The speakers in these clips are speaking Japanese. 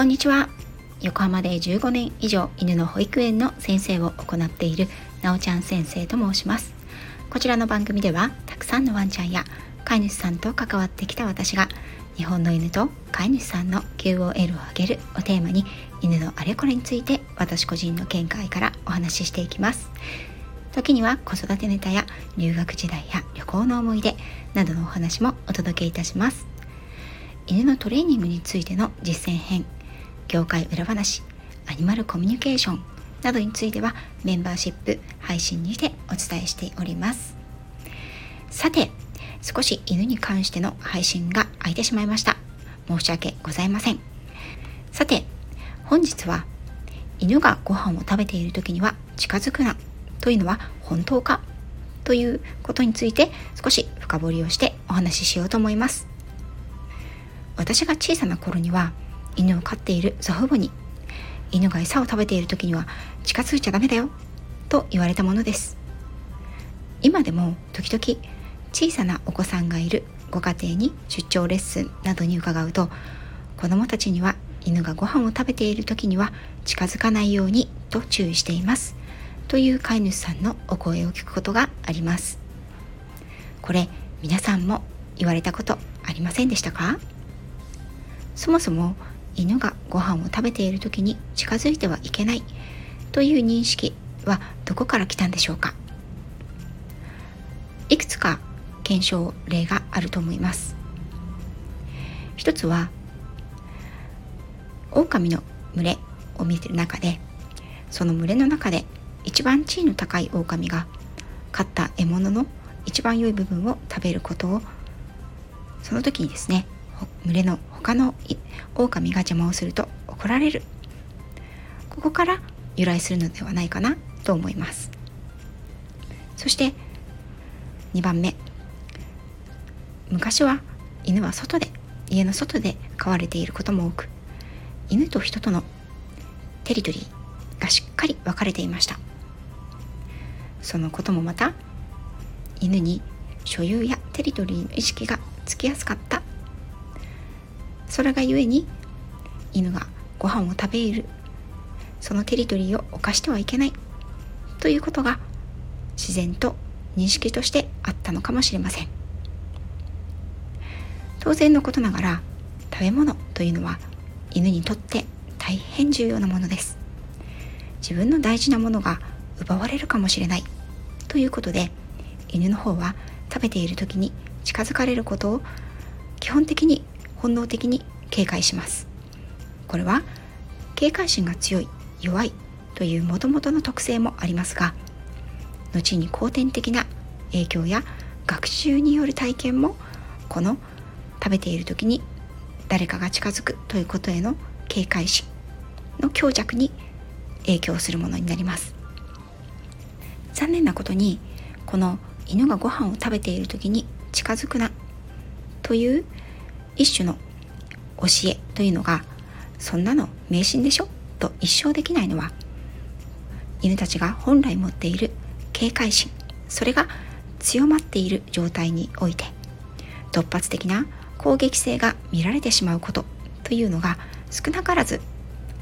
こんにちは。横浜で15年以上犬の保育園の先生を行っているなおちゃん先生と申します。こちらの番組ではたくさんのワンちゃんや飼い主さんと関わってきた私が日本の犬と飼い主さんの QOL を上げるをテーマに犬のあれこれについて私個人の見解からお話ししていきます。時には子育てネタや留学時代や旅行の思い出などのお話もお届けいたします。犬のトレーニングについての実践編業界裏話アニマルコミュニケーションなどについてはメンバーシップ配信にてお伝えしております。さて少し犬に関しての配信が空いてしまいました。申し訳ございません。さて本日は犬がご飯を食べている時には近づくなというのは本当かということについて少し深掘りをしてお話ししようと思います。私が小さな頃には犬を飼っている祖父母に犬が餌を食べている時には近づいちゃダメだよと言われたものです。今でも時々小さなお子さんがいるご家庭に出張レッスンなどに伺うと子どもたちには犬がご飯を食べている時には近づかないようにと注意しています。という飼い主さんのお声を聞くことがあります。これ皆さんも言われたことありませんでしたか？そもそも犬がご飯を食べている時に近づいてはいけない。という認識はどこから来たんでしょうか。いくつか検証例があると思います。一つは狼の群れを見ている中でその群れの中で一番地位の高い狼が飼った獲物の一番良い部分を食べることをその時にですね群れの他の狼が邪魔をすると怒られる。ここから由来するのではないかなと思います。そして2番目。昔は犬は外で家の外で飼われていることも多く犬と人とのテリトリーがしっかり分かれていました。そのこともまた犬に所有やテリトリーの意識がつきやすかったそれがゆえに犬がご飯を食べる。そのテリトリーを犯してはいけない。ということが自然と認識としてあったのかもしれません。当然のことながら食べ物というのは犬にとって大変重要なものです。自分の大事なものが奪われるかもしれない。ということで犬の方は食べている時に近づかれることを基本的に本能的に警戒します。これは警戒心が強い弱いというもともとの特性もありますが後に後天的な影響や学習による体験もこの食べている時に誰かが近づくということへの警戒心の強弱に影響するものになります。残念なことにこの犬がご飯を食べている時に近づくなという一種の教えというのがそんなの迷信でしょ？と一生できないのは犬たちが本来持っている警戒心。それが強まっている状態において突発的な攻撃性が見られてしまうことというのが少なからず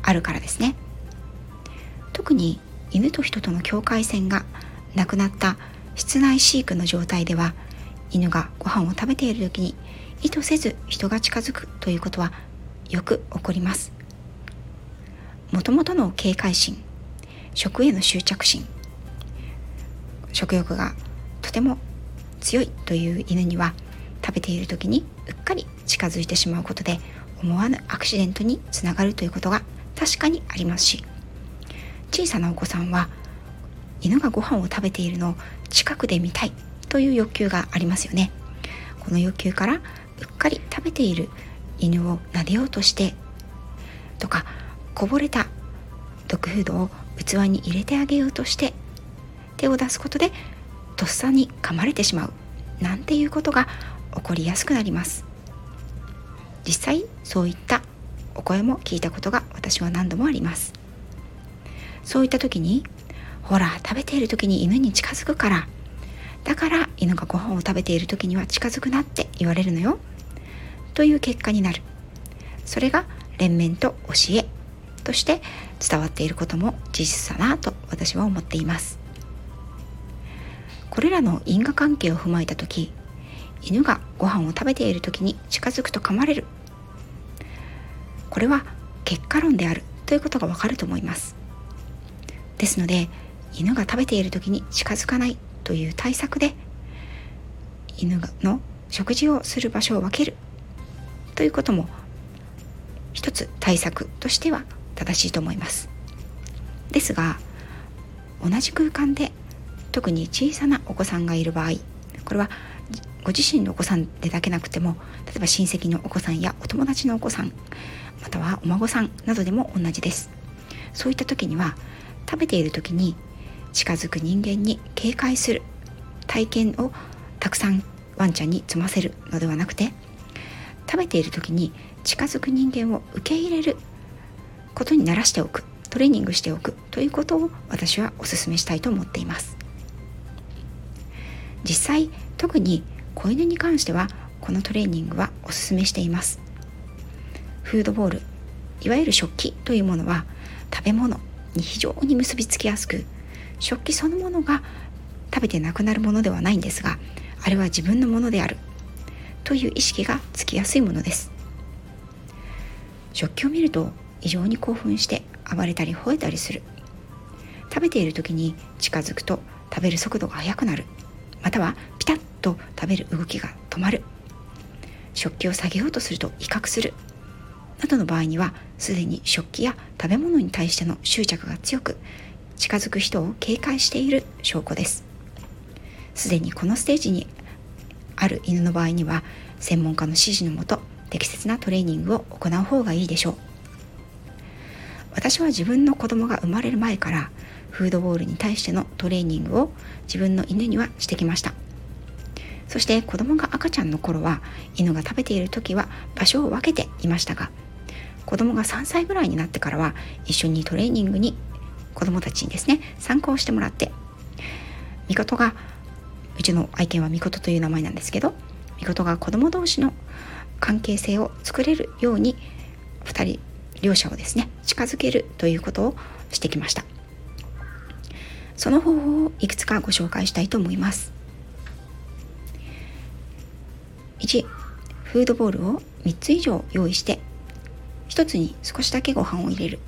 あるからですね。特に犬と人との境界線がなくなった室内飼育の状態では犬がご飯を食べている時に意図せず人が近づくということはよく起こります。もともとの警戒心食への執着心食欲がとても強いという犬には食べている時にうっかり近づいてしまうことで思わぬアクシデントにつながるということが確かにありますし小さなお子さんは犬がご飯を食べているのを近くで見たいという欲求がありますよね。この欲求からうっかり食べている犬を撫でようとしてとかこぼれたドッグフードを器に入れてあげようとして手を出すことでとっさに噛まれてしまうなんていうことが起こりやすくなります。実際そういったお声も聞いたことが私は何度もあります。そういった時にほら食べている時に犬に近づくからだから犬がご飯を食べている時には近づくなって言われるのよ。という結果になる。それが連綿と教えとして伝わっていることも事実だなと私は思っています。これらの因果関係を踏まえた時犬がご飯を食べている時に近づくと噛まれる。これは結果論であるということがわかると思います。ですので犬が食べている時に近づかないという対策で犬の食事をする場所を分けるということも一つ対策としては正しいと思います。ですが同じ空間で特に小さなお子さんがいる場合これはご自身のお子さんでだけなくても例えば親戚のお子さんやお友達のお子さんまたはお孫さんなどでも同じです。そういった時には食べている時に近づく人間に警戒する。体験をたくさんワンちゃんに積ませるのではなくて食べている時に近づく人間を受け入れる。ことに慣らしておく。トレーニングしておく。ということを私はお勧めしたいと思っています。実際特に子犬に関してはこのトレーニングはお勧めしています。フードボールいわゆる食器というものは食べ物に非常に結びつきやすく食器そのものが食べてなくなるものではないんですがあれは自分のものである。という意識がつきやすいものです。食器を見ると異常に興奮して暴れたり吠えたりする。食べている時に近づくと食べる速度が速くなる。またはピタッと食べる動きが止まる。食器を下げようとすると威嚇する。などの場合にはすでに食器や食べ物に対しての執着が強く近づく人を警戒している証拠です。すでにこのステージにある犬の場合には専門家の指示のもと適切なトレーニングを行う方がいいでしょう。私は自分の子供が生まれる前からフードボールに対してのトレーニングを自分の犬にはしてきました。そして子供が赤ちゃんの頃は犬が食べている時は場所を分けていましたが子供が3歳ぐらいになってからは一緒にトレーニングに子供たちにですね参加をしてもらってみことがうちの愛犬はみことという名前なんですけどみことが子供同士の関係性を作れるように2人両者をですね近づけるということをしてきました。その方法をいくつかご紹介したいと思います。1フードボールを3つ以上用意して1つに少しだけご飯を入れる。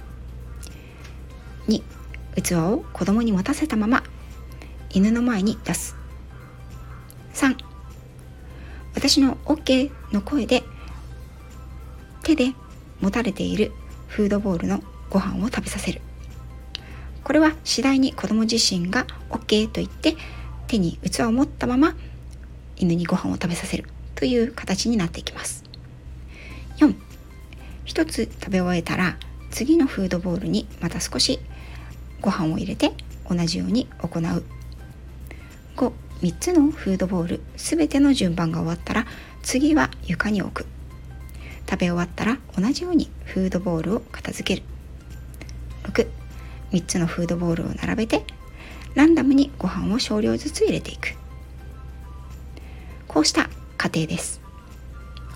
2器を子供に持たせたまま犬の前に出す。3私の OK の声で手で持たれているフードボールのご飯を食べさせる。これは次第に子供自身が OK と言って手に器を持ったまま犬にご飯を食べさせるという形になっていきます。4一つ食べ終えたら次のフードボールにまた少しご飯を入れて同じように行う。53つのフードボール全ての順番が終わったら次は床に置く。食べ終わったら同じようにフードボールを片付ける。63つのフードボールを並べてランダムにご飯を少量ずつ入れていく。こうした過程です。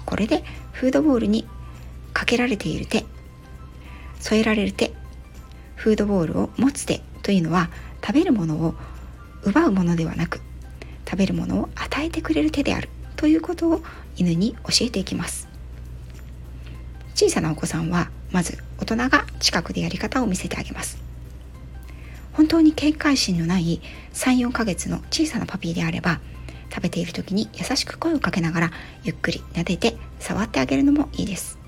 これでフードボールにかけられている手添えられる手フードボールを持つ手というのは食べるものを奪うものではなく食べるものを与えてくれる手であるということを犬に教えていきます。小さなお子さんはまず大人が近くでやり方を見せてあげます。本当に警戒心のない34ヶ月の小さなパピーであれば食べている時に優しく声をかけながらゆっくり撫でて触ってあげるのもいいです。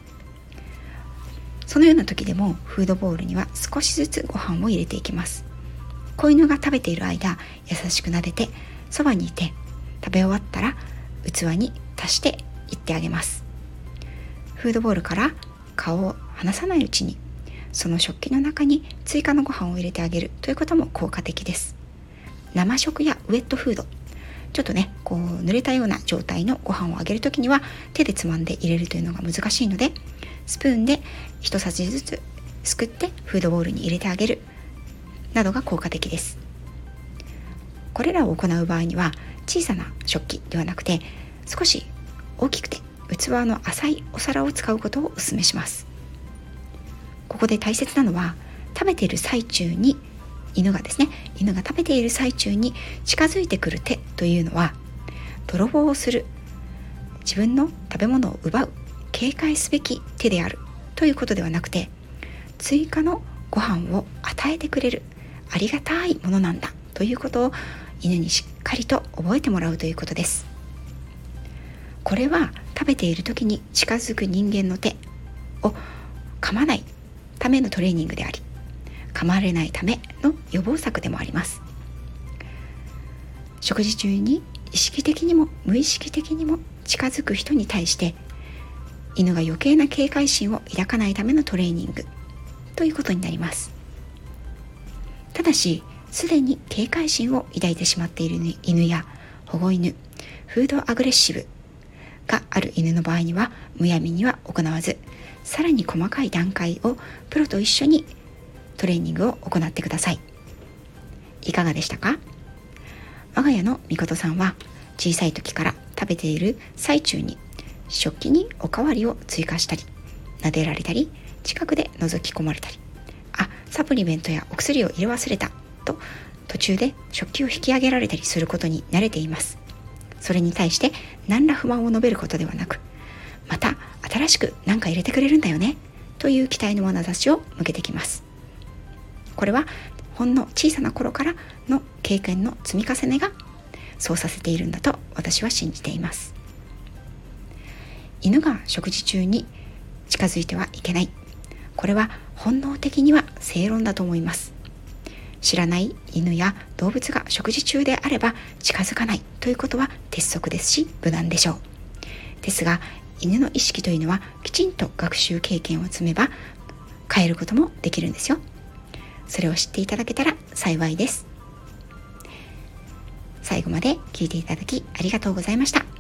そのような時でもフードボウルには少しずつご飯を入れていきます。子犬が食べている間優しく撫でてそばにいて食べ終わったら器に足していってあげます。フードボウルから顔を離さないうちにその食器の中に追加のご飯を入れてあげるということも効果的です。生食やウェットフード。ちょっとねこう濡れたような状態のご飯をあげる時には手でつまんで入れるというのが難しいのでスプーンで一さじずつすくってフードボウルに入れてあげるなどが効果的です。これらを行う場合には小さな食器ではなくて少し大きくて器の浅いお皿を使うことをお勧めします。ここで大切なのは食べている最中に犬がですね犬が食べている最中に近づいてくる手というのは泥棒をする自分の食べ物を奪う警戒すべき手であるということではなくて追加のご飯を与えてくれるありがたいものなんだということを犬にしっかりと覚えてもらうということです。これは食べている時に近づく人間の手を噛まないためのトレーニングであり噛まれないための予防策でもあります。食事中に意識的にも無意識的にも近づく人に対して犬が余計な警戒心を抱かないためのトレーニング。ということになります。ただしすでに警戒心を抱いてしまっている犬や保護犬フードアグレッシブがある犬の場合にはむやみには行わずさらに細かい段階をプロと一緒にトレーニングを行ってください。いかがでしたか？我が家のみことさんは小さい時から食べている最中に食器におかわりを追加したり撫でられたり近くで覗き込まれたりあサプリメントやお薬を入れ忘れたと途中で食器を引き上げられたりすることに慣れています。それに対して何ら不満を述べることではなくまた新しく何か入れてくれるんだよねという期待の眼差しを向けてきます。これはほんの小さな頃からの経験の積み重ねがそうさせているんだと私は信じています。犬が食事中に近づいてはいけない。これは本能的には正論だと思います。知らない犬や動物が食事中であれば近づかないということは鉄則ですし無難でしょう。ですが犬の意識というのはきちんと学習経験を積めば変えることもできるんですよ。それを知っていただけたら幸いです。最後まで聞いていただきありがとうございました。